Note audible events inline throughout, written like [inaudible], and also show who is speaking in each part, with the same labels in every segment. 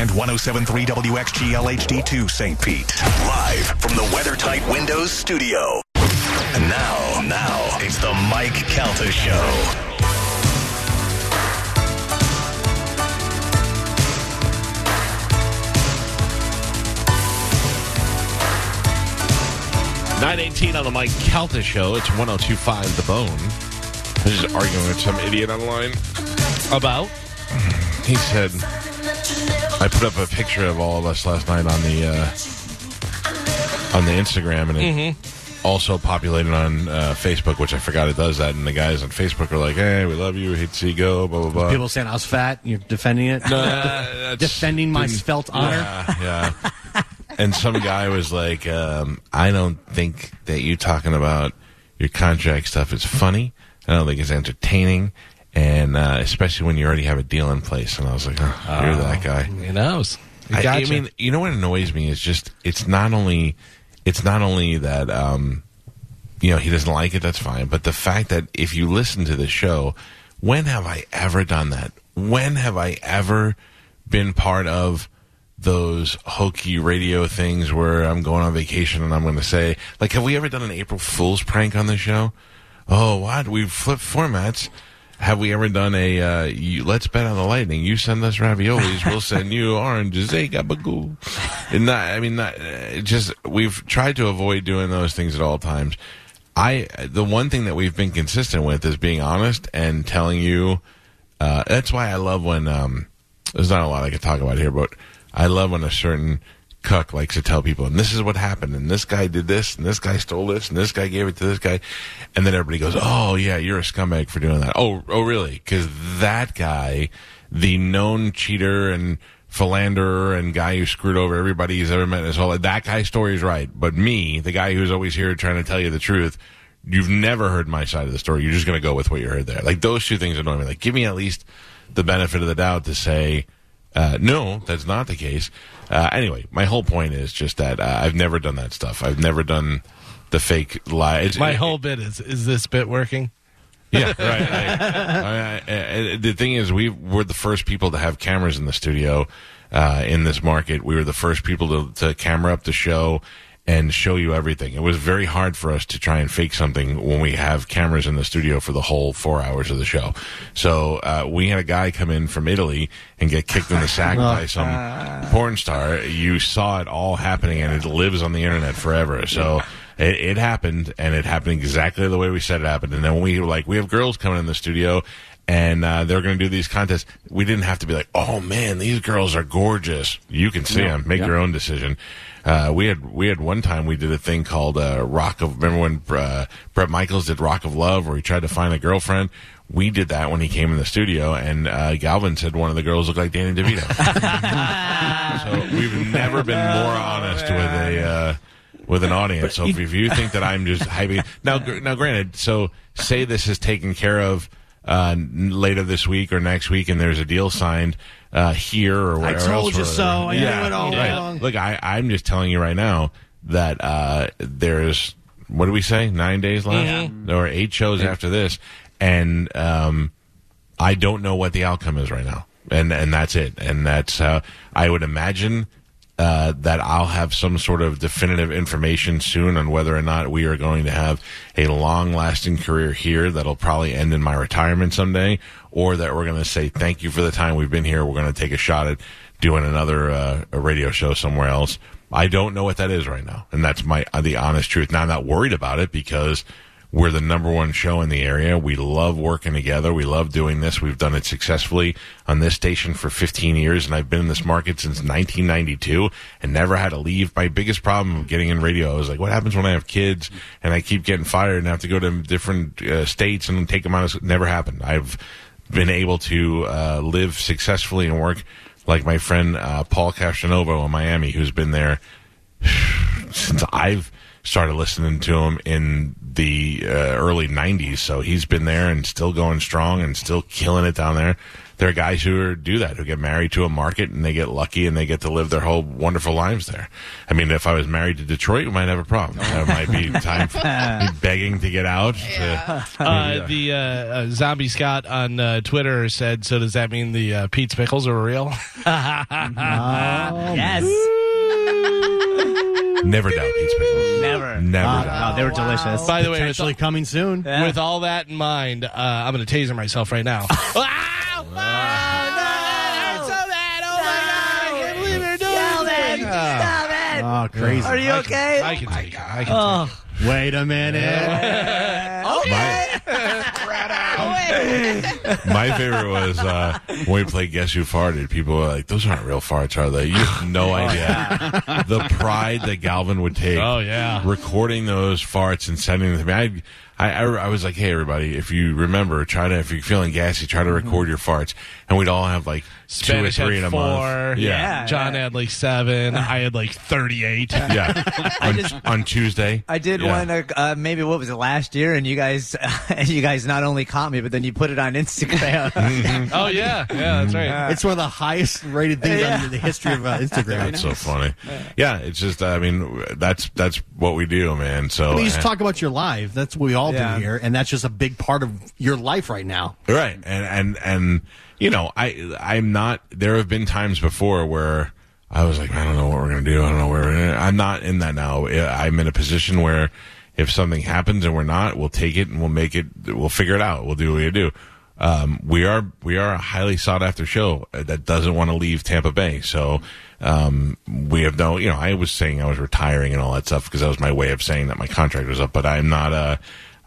Speaker 1: and 1073 WXGL HD2 St. Pete. Live from the WeatherTight Windows studio. And now, now, it's the Mike Calta Show.
Speaker 2: Nine eighteen on the Mike Calta show. It's one zero two five the bone. I was just arguing with some idiot online about. He said I put up a picture of all of us last night on the uh, on the Instagram, and it also populated on uh, Facebook, which I forgot it does that. And the guys on Facebook are like, "Hey, we love you. Hate to see you go." Blah blah blah.
Speaker 3: People saying I was fat. You're defending it. [laughs]
Speaker 2: That's-
Speaker 3: defending my
Speaker 2: didn't-
Speaker 3: honor.
Speaker 2: Yeah, yeah. and some guy was like, um, "I don't think that you talking about your contract stuff is funny. I don't think it's entertaining, and uh, especially when you already have a deal in place." And I was like, oh, "You're that guy."
Speaker 4: He knows. He
Speaker 2: I, I mean, you know what annoys me is just it's not only it's not only that um, you know he doesn't like it. That's fine, but the fact that if you listen to the show, when have I ever done that? When have I ever been part of those hokey radio things where I'm going on vacation and I'm going to say, like, have we ever done an April Fool's prank on the show? Oh, what? We've flipped formats. Have we ever done a uh, you, let's bet on the lightning? You send us raviolis, we'll send you [laughs] oranges. Hey, gabagoo. And not, I mean, not, uh, just we've tried to avoid doing those things at all times. I the one thing that we've been consistent with is being honest and telling you. Uh, that's why I love when um, there's not a lot I could talk about here, but I love when a certain cuck likes to tell people, and this is what happened, and this guy did this, and this guy stole this, and this guy gave it to this guy, and then everybody goes, "Oh yeah, you're a scumbag for doing that." Oh, oh really? Because that guy, the known cheater and philanderer and guy who screwed over everybody he's ever met in his whole life, that guy's story is right. But me, the guy who's always here trying to tell you the truth, you've never heard my side of the story. You're just going to go with what you heard there. Like those two things annoy me. Like give me at least the benefit of the doubt to say, uh, no, that's not the case. Uh, anyway, my whole point is just that uh, I've never done that stuff. I've never done the fake lies.
Speaker 4: My whole bit is: is this bit working? [laughs]
Speaker 2: Yeah, right. I- I- I- the thing is, we were the first people to have cameras in the studio uh, in this market. We were the first people to, to camera up the show and show you everything. It was very hard for us to try and fake something when we have cameras in the studio for the whole four hours of the show. So uh, we had a guy come in from Italy and get kicked in the sack [laughs] by some porn star. You saw it all happening, and it lives on the internet forever. So. It, it happened, and it happened exactly the way we said it happened. And then we were like, we have girls coming in the studio, and uh, they're going to do these contests. We didn't have to be like, oh man, these girls are gorgeous. You can see them. Make your own decision. Uh, we had we had one time we did a thing called uh, Rock of. Remember when uh, Bret Michaels did Rock of Love, where he tried to find a girlfriend. We did that when he came in the studio, and uh, Galvin said one of the girls looked like Danny DeVito. [laughs] so we've never been more honest with a uh, with an audience. So if, if you think that I'm just hyping now, gr- now granted, so say this is taken care of uh, later this week or next week, and there's a deal signed uh, here or
Speaker 3: I told you so.
Speaker 2: whatever.
Speaker 3: I knew it all
Speaker 2: right.
Speaker 3: along.
Speaker 2: Look, I, I'm just telling you right now that uh, there's what do we say? Nine days left, or eight shows after this, and um, I don't know what the outcome is right now, and and that's it, and that's uh, I would imagine uh, that I'll have some sort of definitive information soon on whether or not we are going to have a long lasting career here that'll probably end in my retirement someday, or that we're going to say thank you for the time we've been here. We're going to take a shot at doing another uh, a radio show somewhere else. I don't know what that is right now, and that's my uh, the honest truth. Now I'm not worried about it because we're the number one show in the area. We love working together. We love doing this. We've done it successfully on this station for 15 years, and I've been in this market since 1992 and never had to leave. My biggest problem getting in radio is like, what happens when I have kids and I keep getting fired and have to go to different uh, states and take them out? Of, never happened. I've been able to uh, live successfully and work like my friend uh, Paul Castronovo in Miami, who's been there [sighs] since I've started listening to him in the uh, early 90s. So he's been there and still going strong and still killing it down there. there are guys who are, do that who get married to a market and they get lucky and they get to live their whole wonderful lives there. I mean, if I was married to Detroit, we might have a problem. [laughs] There might be time for me begging to get out. to- [laughs]
Speaker 4: Uh, the uh, uh, Zombie Scott on uh, Twitter said, "So does that mean the uh, Pete's pickles are real?" [laughs]
Speaker 5: yes.
Speaker 2: never doubt Pete's pickles.
Speaker 5: Never.
Speaker 2: Never
Speaker 3: Ah,
Speaker 2: doubt.
Speaker 5: Oh, they were delicious.
Speaker 4: By the way, with,
Speaker 3: Potentially coming soon.
Speaker 5: Yeah.
Speaker 4: with all that in mind, uh, I'm going to taser myself right now.
Speaker 3: Oh, crazy.
Speaker 5: Are you okay?
Speaker 4: I can take it. I can
Speaker 5: Oh.
Speaker 3: Wait a minute. [laughs]
Speaker 2: My favorite was uh, when we played Guess Who Farted. People were like, "Those aren't real farts, are they?" You have no idea the pride that Galvin would take.
Speaker 4: Oh, yeah.
Speaker 2: recording those farts and sending them to me. I, I, I was like, "Hey, everybody, if you remember, try to if you're feeling gassy, try to record your farts." And we'd all have like
Speaker 4: Spanish
Speaker 2: two or three
Speaker 4: had
Speaker 2: in a
Speaker 4: four.
Speaker 2: month.
Speaker 5: Yeah.
Speaker 4: John had like seven. [laughs] I had like 38.
Speaker 2: yeah. [laughs] on, on Tuesday,
Speaker 5: I did
Speaker 2: Yeah.
Speaker 5: one, uh, uh, maybe what was it last year, and you guys, [laughs] you guys not only caught me, but then you put it on Instagram.
Speaker 4: Oh, yeah. Yeah, that's right.
Speaker 3: It's one of the highest rated things
Speaker 5: Yeah.
Speaker 3: in the history of uh, Instagram.
Speaker 2: That's so funny. Yeah, it's just I mean that's that's what we do, man. So
Speaker 3: We just
Speaker 2: uh,
Speaker 3: talk about your life. That's what we all
Speaker 5: Yeah.
Speaker 3: do here, and that's just a big part of your life right now.
Speaker 2: Right. And and and you know, I I'm not there have been times before where I was like, I don't know what we're to do. I don't know where we're gonna, I'm not in that now. I'm in a position where if something happens and we're not, we'll take it and we'll make it we'll figure it out. We'll do what we do. Um, we are we are a highly sought after show that doesn't want to leave Tampa Bay. So um, we have no, you know, I was saying I was retiring and all that stuff because that was my way of saying that my contract was up. But I'm not. Uh,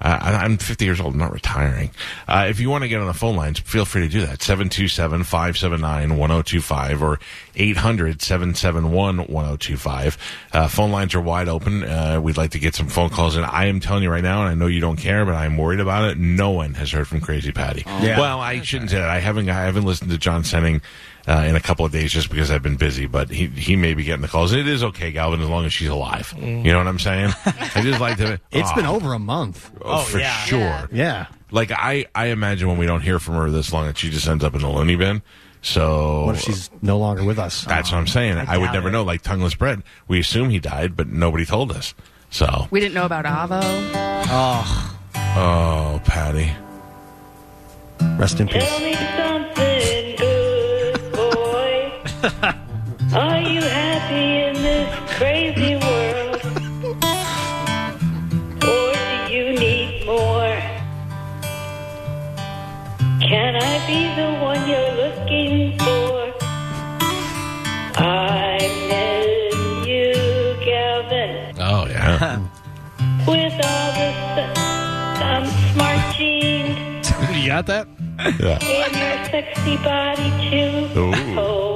Speaker 2: uh, I'm 50 years old. I'm not retiring. Uh, if you want to get on the phone lines, feel free to do that. 727-579-1025 or 800-771-1025. Uh, phone lines are wide open. Uh, we'd like to get some phone calls in. I am telling you right now, and I know you don't care, but I'm worried about it. No one has heard from Crazy Patty.
Speaker 3: Yeah.
Speaker 2: Well, I shouldn't say that. I haven't, I haven't listened to John Senning uh, in a couple of days just because I've been busy, but he he may be getting the calls. It is okay, Galvin, as long as she's alive. You know what I'm saying? I just like to. [laughs]
Speaker 3: It's
Speaker 2: Oh,
Speaker 3: been over a month.
Speaker 2: Oh, for
Speaker 5: yeah.
Speaker 2: sure.
Speaker 3: Yeah.
Speaker 2: Like I, I imagine when we don't hear from her this long that she just ends up in the loony bin. So
Speaker 3: What if she's no longer with us?
Speaker 2: that's what I'm saying. I, would
Speaker 5: doubt
Speaker 2: never
Speaker 5: it.
Speaker 2: know. Like tongueless bread, we assume he died, but nobody told us. So,
Speaker 6: We didn't know about Avo.
Speaker 2: oh, Patty,
Speaker 3: Rest in peace.
Speaker 7: Are you happy in this crazy world? Or do you need more? Can I be the one you're looking for? I'm in you, Galvin.
Speaker 4: Oh, yeah. [laughs]
Speaker 7: With all the um, smart jeans. [laughs]
Speaker 4: you got that?
Speaker 2: yeah.
Speaker 7: In your sexy body too.
Speaker 2: Ooh.
Speaker 7: Hope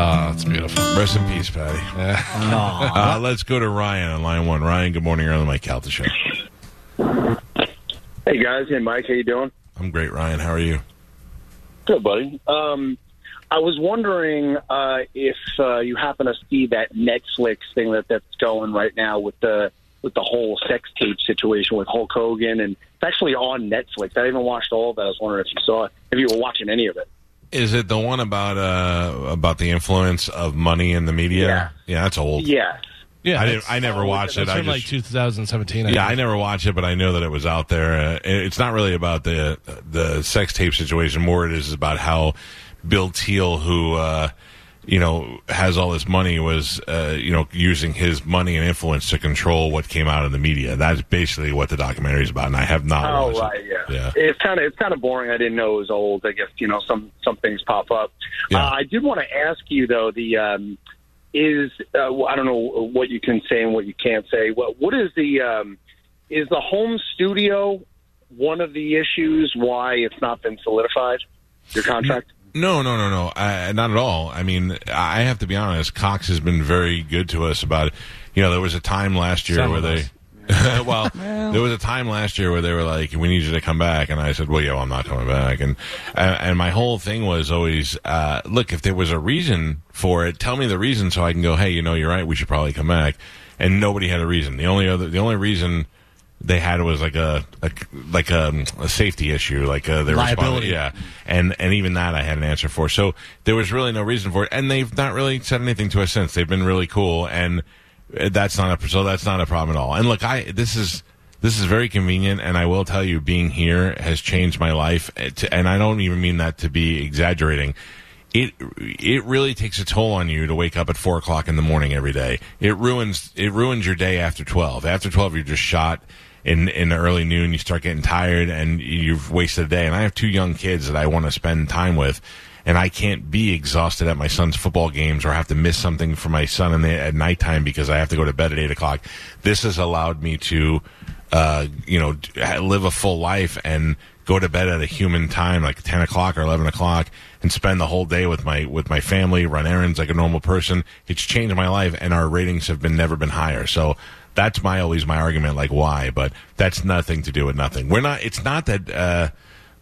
Speaker 4: Oh, that's beautiful.
Speaker 2: Rest in peace, Patty. [laughs] Uh, let's go to Ryan on line one. Ryan, good morning. You're on the Mike Calta show.
Speaker 8: Hey guys, hey Mike, how you doing?
Speaker 2: I'm great, Ryan. How are you?
Speaker 8: Good, buddy. Um, I was wondering uh, if uh, you happen to see that Netflix thing that that's going right now with the with the whole sex tape situation with Hulk Hogan, and it's actually on Netflix. I haven't watched all of it. I was wondering if you saw it, if you were watching any of it.
Speaker 2: Is it the one about uh about the influence of money in the media?
Speaker 8: Yeah.
Speaker 2: Yeah, that's old.
Speaker 8: Yeah,
Speaker 4: Yeah.
Speaker 2: I didn't. I never watched it. I
Speaker 4: from like 2017. I
Speaker 2: Yeah, I never watched it, but I know that it was out there. Uh, it's not really about the the sex tape situation. More, it is about how Bill Thiel, who uh, you know has all this money, was uh, you know using his money and influence to control what came out in the media. That's basically what the documentary is about, and I have not
Speaker 8: Oh
Speaker 2: watched
Speaker 8: right,
Speaker 2: it.
Speaker 8: yeah.
Speaker 2: Yeah.
Speaker 8: It's kind of it's kind of boring. I didn't know it was old. I guess you know some some things pop up.
Speaker 2: Yeah.
Speaker 8: Uh, I did want to ask you though. The um, is uh, I don't know what you can say and what you can't say. What what is the um, is the home studio one of the issues why it's not been solidified? Your contract.
Speaker 2: No, no, no, no. I, not at all. I mean, I have to be honest. Cox has been very good to us about. it. You know, there was a time last year
Speaker 4: Some
Speaker 2: where they.
Speaker 4: us. [laughs] [laughs]
Speaker 2: well, there was a time last year where they were like, "We need you to come back," and I said, "Well, yeah, well, I'm not coming back." And and, and my whole thing was always, uh, look, if there was a reason for it, tell me the reason so I can go, "Hey, you know, you're right. We should probably come back." And nobody had a reason. The only other, the only reason they had was like a, a like a, a safety issue, like uh, they were
Speaker 3: Liability.
Speaker 2: yeah, and and even that I had an answer for. So there was really no reason for it, and they've not really said anything to us since. They've been really cool, and uh, that's not a so that's not a problem at all. And look, I this is this is very convenient, and I will tell you, being here has changed my life, uh, to, and I don't even mean that to be exaggerating. It it really takes a toll on you to wake up at four o'clock in the morning every day. It ruins it ruins your day after twelve. After twelve, you're just shot in in the early noon. You start getting tired, and you've wasted a day. And I have two young kids that I want to spend time with, and I can't be exhausted at my son's football games or have to miss something for my son in the, at nighttime because I have to go to bed at eight o'clock. This has allowed me to, uh, you know, live a full life and go to bed at a human time, like ten o'clock or eleven o'clock, and spend the whole day with my with my family, run errands like a normal person. It's changed my life, and our ratings have been never been higher. So. That's my always my argument, like why, but that's nothing to do with nothing. We're not. It's not that. Uh,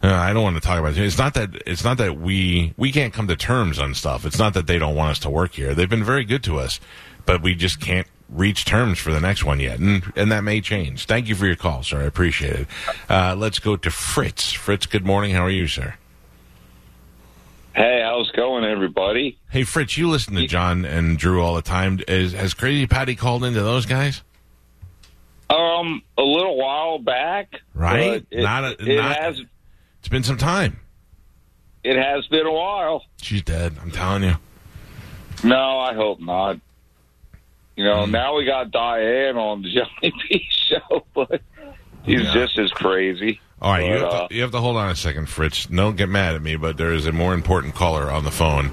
Speaker 2: uh, I don't want to talk about it. It's not that it's not that we we can't come to terms on stuff. It's not that they don't want us to work here. They've been very good to us, but we just can't reach terms for the next one yet, and and that may change. Thank you for your call, sir. I appreciate it. Uh, let's go to Fritz. Fritz, good morning. How are you, sir?
Speaker 6: Hey, how's it going, everybody?
Speaker 2: Hey, Fritz, you listen to John and Drew all the time. Is, has Crazy Patty called into those guys?
Speaker 6: Um, a little while back,
Speaker 2: Right?
Speaker 6: It,
Speaker 2: Not a-
Speaker 6: it
Speaker 2: not-
Speaker 6: has.
Speaker 2: It's been some time.
Speaker 6: It has been a while.
Speaker 2: She's dead. I'm telling you.
Speaker 6: No, I hope not. You know,
Speaker 2: Hmm.
Speaker 6: now we got Diane on the [laughs] Johnny P show, but he's
Speaker 2: Yeah.
Speaker 6: just as crazy.
Speaker 2: All right, you have,
Speaker 6: uh,
Speaker 2: to, you have to hold on a second, Fritz. Don't get mad at me, but there is a more important caller on the phone.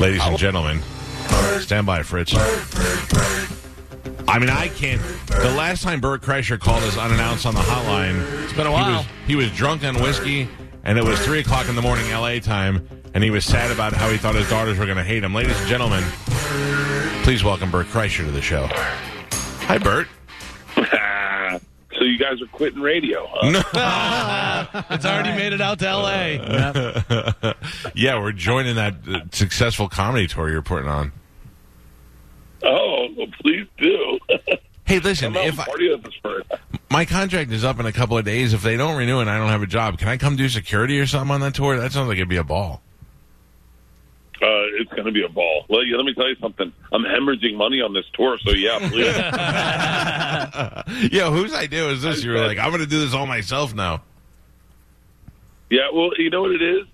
Speaker 2: Ladies and gentlemen, stand by, Fritz. I mean, I can't. The last time Bert Kreischer called us unannounced on the hotline, it's
Speaker 4: been a
Speaker 2: He
Speaker 4: while.
Speaker 2: was, he was drunk on whiskey, and it was 3 o'clock in the morning L.A. time, and he was sad about how he thought his daughters were going to hate him. Ladies and gentlemen, please welcome Bert Kreischer to the show. Hi, Bert. [laughs]
Speaker 6: so you guys are quitting radio, huh? [laughs]
Speaker 4: It's already made it out to L.A. [laughs]
Speaker 2: Yeah, we're joining that uh, successful comedy tour you're putting on.
Speaker 6: Oh, well, please do.
Speaker 2: Hey, listen, if I,
Speaker 6: party with us first.
Speaker 2: my contract is up in a couple of days, if they don't renew and I don't have a job, can I come do security or something on that tour? That sounds like it'd be a ball.
Speaker 6: Uh, it's going to be a ball. Let, let me tell you something. I'm hemorrhaging money on this tour, so yeah, please. [laughs]
Speaker 2: Yeah, whose idea was this? You were like, I'm going to do this all myself now.
Speaker 6: Yeah, well, you know what it is?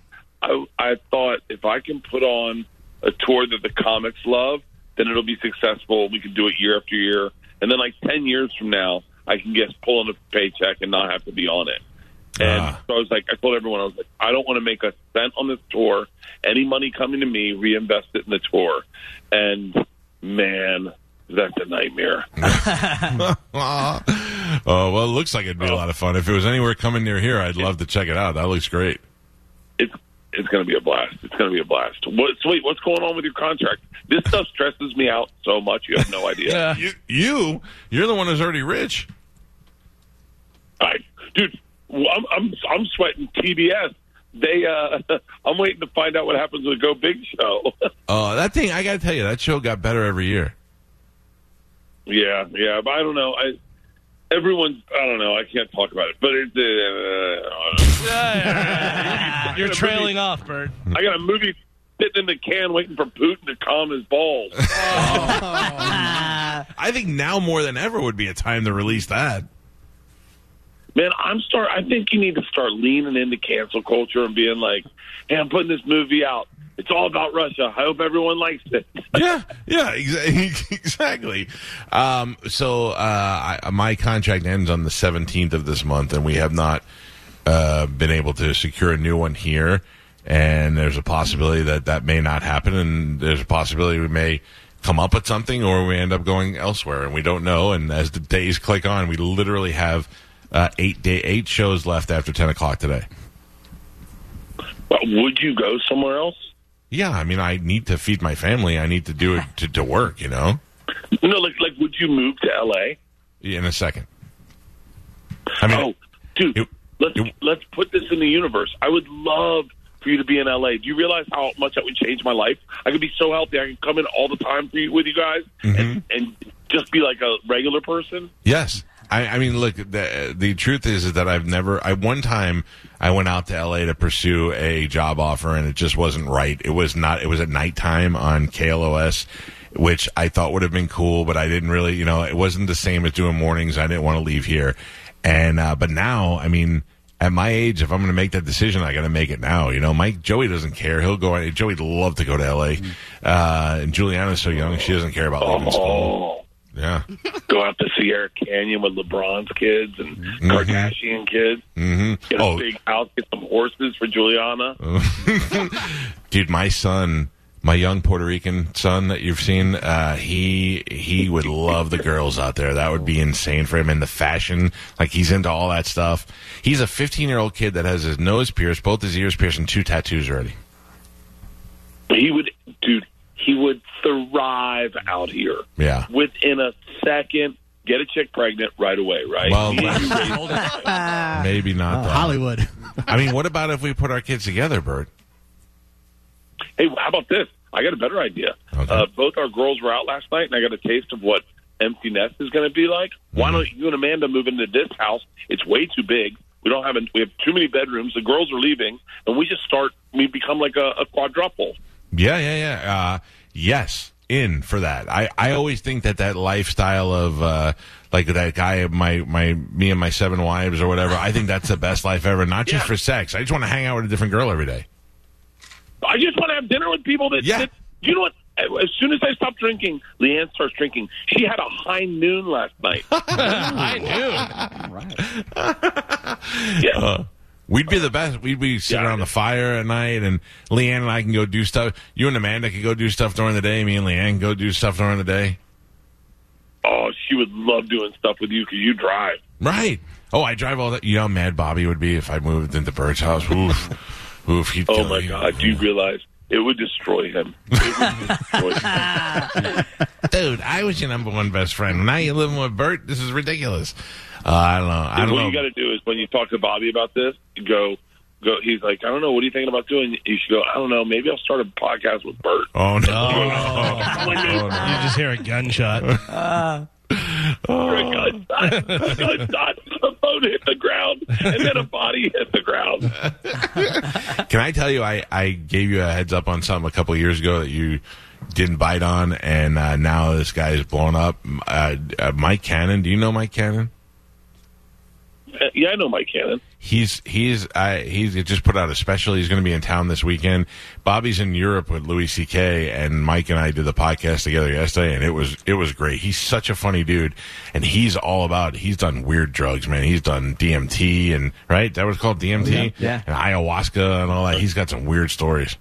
Speaker 6: I I thought if I can put on a tour that the comics love, then it'll be successful. We can do it year after year, and then like ten years from now, I can just pull in a paycheck and not have to be on it. And
Speaker 2: Ah.
Speaker 6: so I was like, I told everyone, I was like, I don't want to make a cent on this tour. Any money coming to me, reinvest it in the tour. And man, that's a nightmare.
Speaker 2: Oh, [laughs] well, it looks like it'd be a lot of fun. If it was anywhere coming near here, I'd love to check it out. That looks great.
Speaker 6: It's it's going to be a blast. It's going to be a blast. What, so wait, what's going on with your contract? This stuff stresses me out so much. You have no idea.
Speaker 4: Yeah.
Speaker 2: You, you, you're the one who's already rich.
Speaker 6: I, dude, I'm I'm I'm sweating TBS. They, uh, [laughs] I'm waiting to find out what happens with Go Big show. [laughs]
Speaker 2: Oh, that thing, I got to tell you, that show got better every year.
Speaker 6: yeah, yeah, but I don't know. I everyone's I don't know. I can't talk about it, but it's. Uh,
Speaker 4: You're trailing off, Bert.
Speaker 6: I got a movie sitting in the can waiting for Putin to calm his balls. [laughs]
Speaker 2: I think now more than ever would be a time to release that.
Speaker 6: Man, I'm start. I think you need to start leaning into cancel culture and being like, "Hey, I'm putting this movie out. It's all about Russia. I hope everyone likes it." [laughs]
Speaker 2: yeah, yeah, exa- [laughs] exactly. Um, so uh, I, my contract ends on the 17th of this month, and we have not uh, been able to secure a new one here. And there's a possibility that that may not happen, and there's a possibility we may come up with something, or we end up going elsewhere, and we don't know. And as the days click on, we literally have uh, eight day eight shows left after 10 o'clock today.
Speaker 6: But would you go somewhere else?
Speaker 2: Yeah, I mean, I need to feed my family. I need to do it to, to work, you know.
Speaker 6: No, like like would you move to L.A.?
Speaker 2: In a second. I mean,
Speaker 6: oh, dude,
Speaker 2: it-
Speaker 6: let's
Speaker 2: it-
Speaker 6: let's put this in the universe. I would love for you to be in L.A. Do you realize how much that would change my life? I could be so healthy. I could come in all the time for you, with you guys
Speaker 2: Mm-hmm.
Speaker 6: and, and just be like a regular person.
Speaker 2: yes. I, I mean, look. The, the truth is, is that I've never. I one time I went out to L.A. to pursue a job offer, and it just wasn't right. It was not. It was at nighttime on KLOS, which I thought would have been cool, but I didn't really. You know, it wasn't the same as doing mornings. I didn't want to leave here, and uh, but now, I mean. At my age, if I'm going to make that decision, I got to make it now. You know, Mike Joey doesn't care. He'll go. Joey'd love to go to L.A. Uh, and Juliana's so young; she doesn't care about leaving school. Yeah. [laughs]
Speaker 6: go out to Sierra Canyon with LeBron's kids and Kardashian kids.
Speaker 2: hmm
Speaker 6: Get a
Speaker 2: Oh,
Speaker 6: big house, get some horses for Juliana. [laughs]
Speaker 2: dude, my son, my young Puerto Rican son that you've seen, uh, he he would love the girls out there. That would be insane for him. And the fashion, like he's into all that stuff. He's a 15 year old kid that has his nose pierced, both his ears pierced, and two tattoos already.
Speaker 6: He would, dude. He would thrive out here.
Speaker 2: Yeah.
Speaker 6: Within a second, get a chick pregnant right away. Right?
Speaker 2: Well, [laughs] maybe not. though.
Speaker 3: Hollywood.
Speaker 2: I mean, what about if we put our kids together, Bert?
Speaker 6: Hey, how about this? I got a better idea.
Speaker 2: Okay.
Speaker 6: Uh, both our girls were out last night, and I got a taste of what empty nest is going to be like.
Speaker 2: Mm-hmm.
Speaker 6: Why don't you and Amanda move into this house? It's way too big. We don't have a, we have too many bedrooms. The girls are leaving, and we just start. We become like a, a quadruple.
Speaker 2: Yeah, yeah, yeah. Uh, yes, in for that. I, I always think that that lifestyle of uh, like that guy, my my me and my seven wives or whatever. I think that's the best life ever. Not just
Speaker 6: Yeah.
Speaker 2: for sex. I just want to hang out with a different girl every day.
Speaker 6: I just want to have dinner with people that.
Speaker 2: Yeah.
Speaker 6: that you know what? As soon as I stop drinking, LeeAnn starts drinking. She had a high noon last night. [laughs]
Speaker 4: I knew.
Speaker 6: Yeah.
Speaker 2: Uh, we'd be the best. We'd be sitting
Speaker 6: Yeah.
Speaker 2: around the fire at night, and LeeAnn and I can go do stuff. You and Amanda can go do stuff during the day. Me and LeeAnn can go do stuff during the day.
Speaker 6: oh, she would love doing stuff with you because you drive.
Speaker 2: Right. Oh, I drive all that. You know how mad Bobby would be if I moved into Bert's house. Oof. [laughs] Oof. He'd
Speaker 6: Oh my
Speaker 2: me.
Speaker 6: God! Do you realize it would destroy him? It would destroy him. [laughs]
Speaker 2: Dude, I was your number one best friend. Now you're living with Bert. This is ridiculous. Uh, I don't know. I don't
Speaker 6: what
Speaker 2: know.
Speaker 6: you got to do is when you talk to Bobby about this, go, go. He's like, I don't know. What are you thinking about doing? You should go. I don't know. Maybe I'll start a podcast with Bert.
Speaker 2: oh no! [laughs]
Speaker 6: Oh,
Speaker 2: Oh,
Speaker 4: You just hear a gunshot. [laughs]
Speaker 6: You're a gunshot. A gunshot. A phone hit the ground, and then a body hit the ground. [laughs]
Speaker 2: Can I tell you? I I gave you a heads up on something a couple of years ago that you didn't bite on, and uh, now this guy is blown up. Uh, uh, Mike Cannon. Do you know Mike Cannon?
Speaker 6: Uh, Yeah, I know Mike Cannon.
Speaker 2: He's he's uh, he's just put out a special. He's going to be in town this weekend. Bobby's in Europe with Louis C.K. and Mike and I did the podcast together yesterday, and it was it was great. He's such a funny dude, and he's all about. He's done weird drugs, man. He's done DMT and right that was called DMT,
Speaker 5: Yeah.
Speaker 2: and ayahuasca and all that. He's got some weird stories.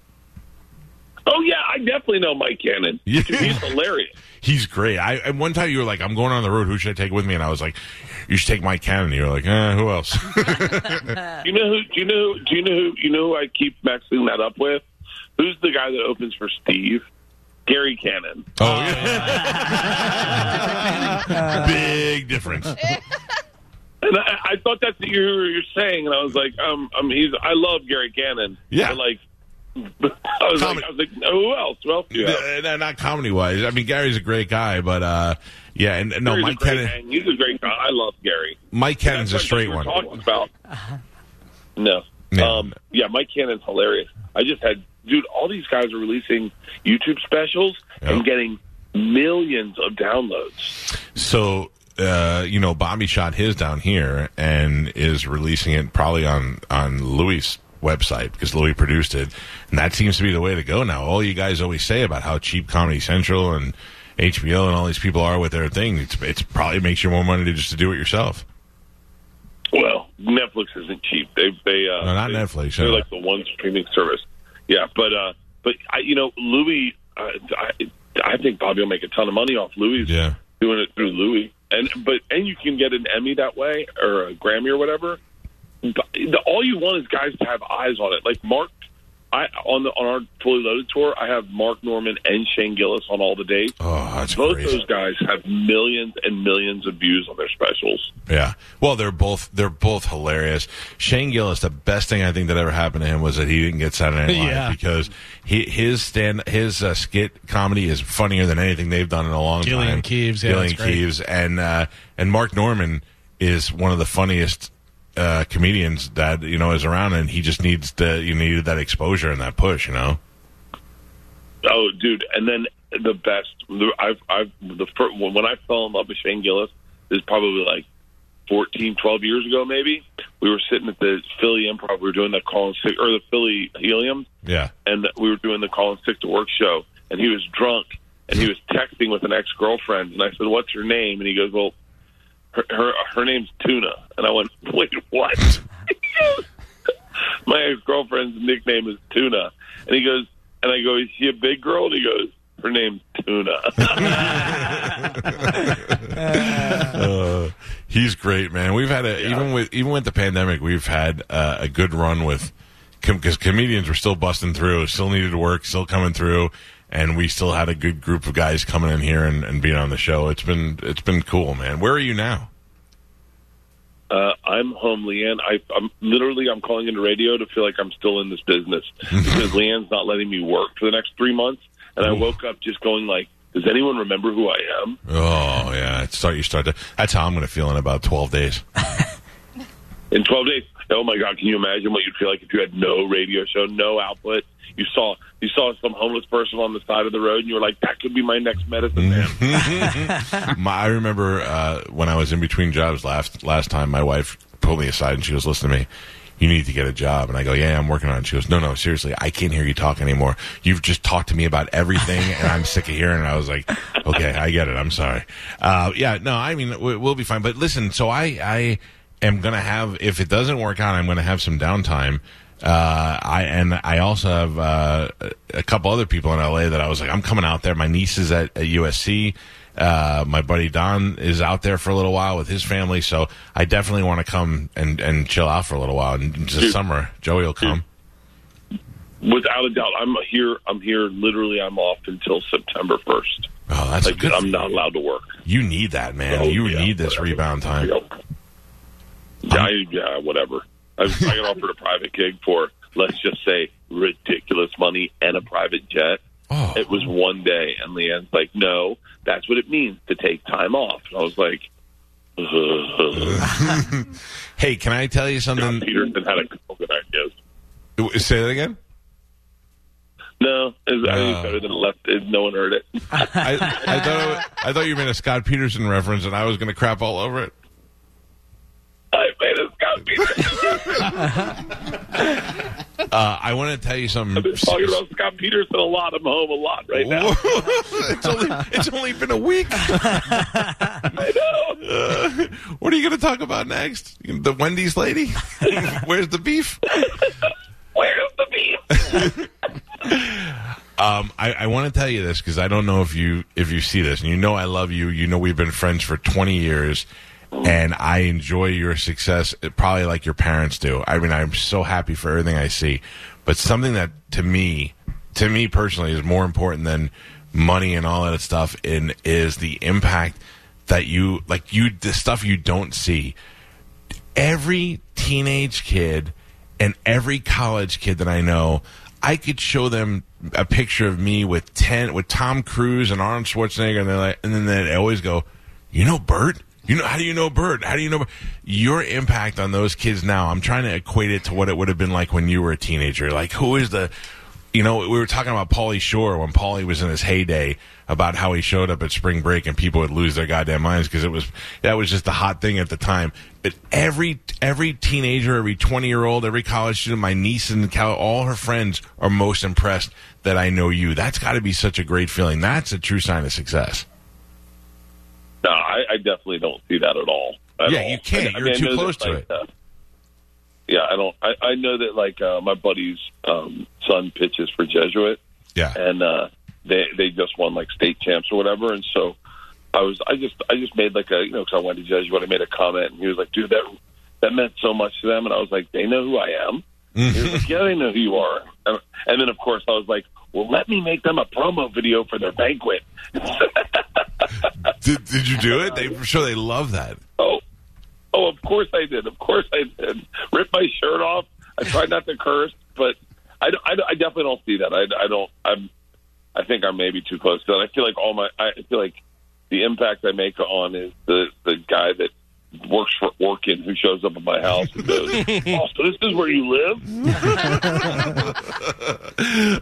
Speaker 6: Oh yeah, I definitely know Mike Cannon.
Speaker 2: Yeah.
Speaker 6: He's hilarious. [laughs]
Speaker 2: He's great. I and one time you were like, "I'm going on the road. Who should I take with me?" And I was like, "You should take Mike Cannon." You were like, eh, "Who else?" [laughs]
Speaker 6: You know who? Do you know? Do you know who? You know who I keep mixing that up with? Who's the guy that opens for Steve? Gary Cannon.
Speaker 2: oh yeah, [laughs] big difference. [laughs]
Speaker 6: And I, I thought that's what you were saying, and I was like, um, um, he's. I love Gary Cannon.
Speaker 2: Yeah.
Speaker 6: But like, I was
Speaker 2: Comedy.
Speaker 6: like, I was like, who else? Well, else do you have?
Speaker 2: Uh, no, not comedy wise. I mean, Gary's a great guy, but uh, yeah, and, and no,
Speaker 6: Gary's
Speaker 2: Mike
Speaker 6: great
Speaker 2: Cannon.
Speaker 6: He's a great guy. I love Gary.
Speaker 2: Mike Cannon's a straight one.
Speaker 6: Talking about. No.
Speaker 2: Yeah.
Speaker 6: Um, yeah, Mike Cannon's hilarious. I just had, dude, all these guys are releasing YouTube specials
Speaker 2: Yeah.
Speaker 6: and getting millions of downloads.
Speaker 2: So, uh, you know, Bobby shot his down here and is releasing it probably on on Louis' website because Louis produced it, and that seems to be the way to go now. All you guys always say about how cheap Comedy Central and HBO and all these people are with their thing, it's it's probably makes you more money to just to do it yourself.
Speaker 6: Well, Netflix isn't cheap. They they uh,
Speaker 2: No, not
Speaker 6: they,
Speaker 2: Netflix,
Speaker 6: They're like the one streaming service. Yeah, but uh, but I, you know, Louis, uh, I I think Bobby will make a ton of money off Louis
Speaker 2: Yeah.
Speaker 6: doing it through Louis, and but and you can get an Emmy that way or a Grammy or whatever. But the, all you want is guys to have eyes on it. Like Mark, I on the on our fully loaded tour, I have Mark Normand and Shane Gillis on all the dates.
Speaker 2: Oh, that's
Speaker 6: Both
Speaker 2: great.
Speaker 6: those guys have millions and millions of views on their specials.
Speaker 2: Yeah. Well, they're both they're both hilarious. Shane Gillis, the best thing I think that ever happened to him was that he didn't get Saturday Night Live [laughs]
Speaker 4: Yeah.
Speaker 2: because he, his stand his uh, skit comedy is funnier than anything they've done in a long
Speaker 4: Gilly and
Speaker 2: time.
Speaker 4: Keeves, yeah,
Speaker 2: Gilly and
Speaker 4: that's great.
Speaker 2: Keeves, and uh, and Mark Normand is one of the funniest uh, comedians that you know is around, and he just needs to you needed that exposure and that push. You know.
Speaker 6: Oh, dude! And then the best. I've, I've the first, when I fell in love with Shane Gillis is probably like 14, 12 years ago, maybe. We were sitting at the Philly Improv. We were doing the call and sick or the Philly Helium,
Speaker 2: Yeah.
Speaker 6: and we were doing the call and sick to work show. And he was drunk, and he was texting with an ex girlfriend. And I said, "What's her name?" And he goes, "Well, her her, her name's Tuna." And I went, [laughs] "Wait, what?" My ex girlfriend's nickname is Tuna, and he goes, and I go, "Is she a big girl?" And he goes, "Her name's Tuna." [laughs]
Speaker 2: Uh, he's great, man. We've had a even with even with the pandemic, we've had uh, a good run with because comedians were still busting through, still needed to work, still coming through, and we still had a good group of guys coming in here and, and being on the show. It's been it's been cool, man. Where are you now?
Speaker 6: Uh, I'm home, LeeAnn. I, I'm literally I'm calling into radio to feel like I'm still in this business because [laughs] LeeAnn's not letting me work for the next three months, and I woke up just going like, "Does anyone remember who I am?"
Speaker 2: Oh yeah, start you start to. That's how I'm going to feel in about twelve days. [laughs]
Speaker 6: In 12 days, oh my God! Can you imagine what you'd feel like if you had no radio show, no output? You saw you saw some homeless person on the side of the road, and you were like, "That could be my next medicine man." [laughs]
Speaker 2: My, I remember uh, when I was in between jobs last last time. My wife pulled me aside and she goes, "Listen to me." You need to get a job, and I go, "Yeah, I'm working on it." She goes, "No, no, seriously, I can't hear you talk anymore. You've just talked to me about everything, and I'm sick of hearing." it." I was like, "Okay, I get it. I'm sorry." Uh, yeah, no, I mean, we- we'll be fine. But listen, so I, I am gonna have if it doesn't work out, I'm gonna have some downtime. Uh, I and I also have uh, a couple other people in LA that I was like, I'm coming out there. My niece is at, at USC. Uh, my buddy Don is out there for a little while with his family, so I definitely want to come and, and chill out for a little while. And
Speaker 6: Dude.
Speaker 2: summer, Joey will come.
Speaker 6: Without a doubt, I'm here. I'm here. Literally, I'm off until September 1st.
Speaker 2: Oh, that's
Speaker 6: Like
Speaker 2: good.
Speaker 6: I'm not allowed to work.
Speaker 2: You need that, man.
Speaker 6: Oh,
Speaker 2: you
Speaker 6: yeah,
Speaker 2: need this rebound time.
Speaker 6: Yep. Yeah, I, yeah, whatever. I, I got offered a private gig for, let's just say, ridiculous money and a private jet.
Speaker 2: Oh.
Speaker 6: It was one day, and LeeAnn's like, "No, that's what it means to take time off." And I was like, [laughs]
Speaker 2: Hey, can I tell you
Speaker 6: John
Speaker 2: something?
Speaker 6: Peterson had a couple good ideas.
Speaker 2: Say that again.
Speaker 6: No, it was, I
Speaker 2: No.
Speaker 6: Oh. better than left. it- No one heard it. [laughs]
Speaker 2: I, I thought it was- I thought you made a Scott Peterson reference, and I was going to crap all over it.
Speaker 6: I made a Scott Peterson.
Speaker 2: Uh, I want to tell you something.
Speaker 6: I've been talking about Scott Peterson a lot. I'm home a lot right now. [laughs]
Speaker 2: it's only it's only been a week. [laughs]
Speaker 6: I know.
Speaker 2: Uh, what are you going to talk about next? The Wendy's lady? [laughs] Where's the beef?
Speaker 6: Where's the beef?
Speaker 2: Um, I, I want to tell you this because I don't know if you if you see this, and you know I love you. You know we've been friends for twenty years, and I enjoy your success uh, probably like your parents do. I mean, I'm so happy for everything I see, but something that to me, to me personally, is more important than money and all that stuff. In is the impact that you like you the stuff you don't see. Every teenage kid and every college kid that I know, I could show them a picture of me with ten with Tom Cruise and Arnold Schwarzenegger, and they're like, and then they always go, "You know Bert? You know how do you know Bird? How do you know Bert?" your impact on those kids now?" I'm trying to equate it to what it would have been like when you were a teenager. Like, who is the you know, we were talking about Pauly Shore when Paulie was in his heyday about how he showed up at spring break and people would lose their goddamn minds because it was that was just the hot thing at the time. But every every teenager, every twenty year old, every college student, my niece and all her friends are most impressed that I know you. That's got to be such a great feeling. That's a true sign of success.
Speaker 6: I, I definitely don't see that at all. At
Speaker 2: Yeah,
Speaker 6: all.
Speaker 2: you can't.
Speaker 6: I- [laughs] I
Speaker 2: You're too
Speaker 6: know that,
Speaker 2: close to
Speaker 6: like,
Speaker 2: it.
Speaker 6: uh, yeah, I don't. I, I know that like uh, my buddy's um, son pitches for Jesuit,
Speaker 2: Yeah,
Speaker 6: and uh, they they just won like state champs or whatever, and so I was I just I just made like a you know because I went to Jesuit, I made a comment, and he was like, dude, that that meant so much to them, and I was like, they know who I am. [laughs] He was like, yeah, they know who you are, and, and then of course I was like, well, let me make them a promo video for their banquet. [laughs]
Speaker 2: did, did you do it? They, um, I'm sure they love that.
Speaker 6: Oh, oh, of course I did. Of course I did. Rip my shirt off. I tried not to curse, but I, I, I definitely don't see that. I, I don't. I'm. I think I'm maybe too close to that. I feel like all my. I feel like the impact I make on is the the guy that works for Orkin who shows up at my house and goes, [laughs] "Oh, so this is where you live?" [laughs]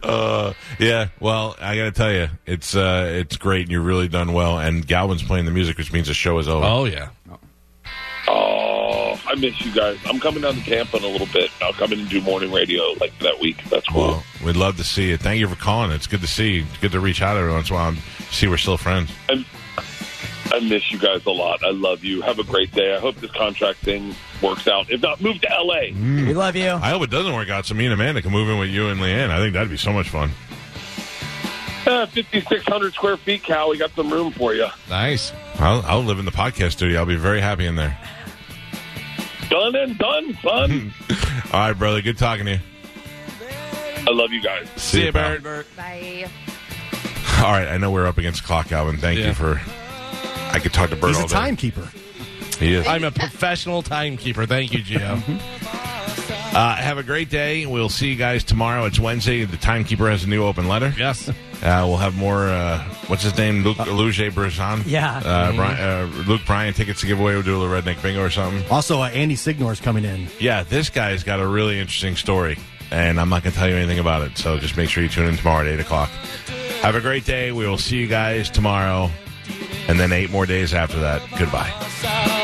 Speaker 2: Uh, yeah. Well, I got to tell you, it's uh, it's great, and you've really done well. And Galvin's playing the music, which means the show is over.
Speaker 4: Oh yeah.
Speaker 6: Oh, I miss you guys. I'm coming down to Tampa in a little bit. I'll come in and do morning radio like that week. That's cool.
Speaker 2: Well, we'd love to see you. Thank you for calling. It's good to see you. It's good to reach out every once in a while and see we're still friends.
Speaker 6: I, I miss you guys a lot. I love you. Have a great day. I hope this contract thing works out. If not, move to LA.
Speaker 5: We love you.
Speaker 2: I hope it doesn't work out so me and Amanda can move in with you and LeeAnn. I think that'd be so much fun.
Speaker 6: Uh, 5,600 square feet, Cal. We got some room for you.
Speaker 4: Nice.
Speaker 2: I'll, I'll live in the podcast studio. I'll be very happy in there.
Speaker 6: Done and done, son. [laughs]
Speaker 2: All right, brother. Good talking to you.
Speaker 6: I love you guys.
Speaker 4: See you,
Speaker 2: pal.
Speaker 4: Bert.
Speaker 9: Bye.
Speaker 2: All right, I know we're up against clock, Alvin. Thank
Speaker 4: Yeah.
Speaker 2: you for. I could talk to Bert
Speaker 3: He's
Speaker 2: all
Speaker 3: a
Speaker 2: day.
Speaker 3: timekeeper.
Speaker 2: He is.
Speaker 4: I'm a professional timekeeper. Thank you, Gio.
Speaker 2: Uh, have a great day. We'll see you guys tomorrow. It's Wednesday. The timekeeper has a new open letter.
Speaker 4: yes.
Speaker 2: Uh, we'll have more. Uh, what's his name? Luke Luge Brazan.
Speaker 5: Yeah.
Speaker 2: Uh, Brian, uh, Luke Bryan tickets to give away. We'll do a little redneck bingo or something.
Speaker 3: Also, uh, Andy Signore's coming in.
Speaker 2: Yeah, this guy's got a really interesting story, and I'm not going to tell you anything about it. So just make sure you tune in tomorrow at eight o'clock. Have a great day. We will see you guys tomorrow, and then eight more days after that. Goodbye.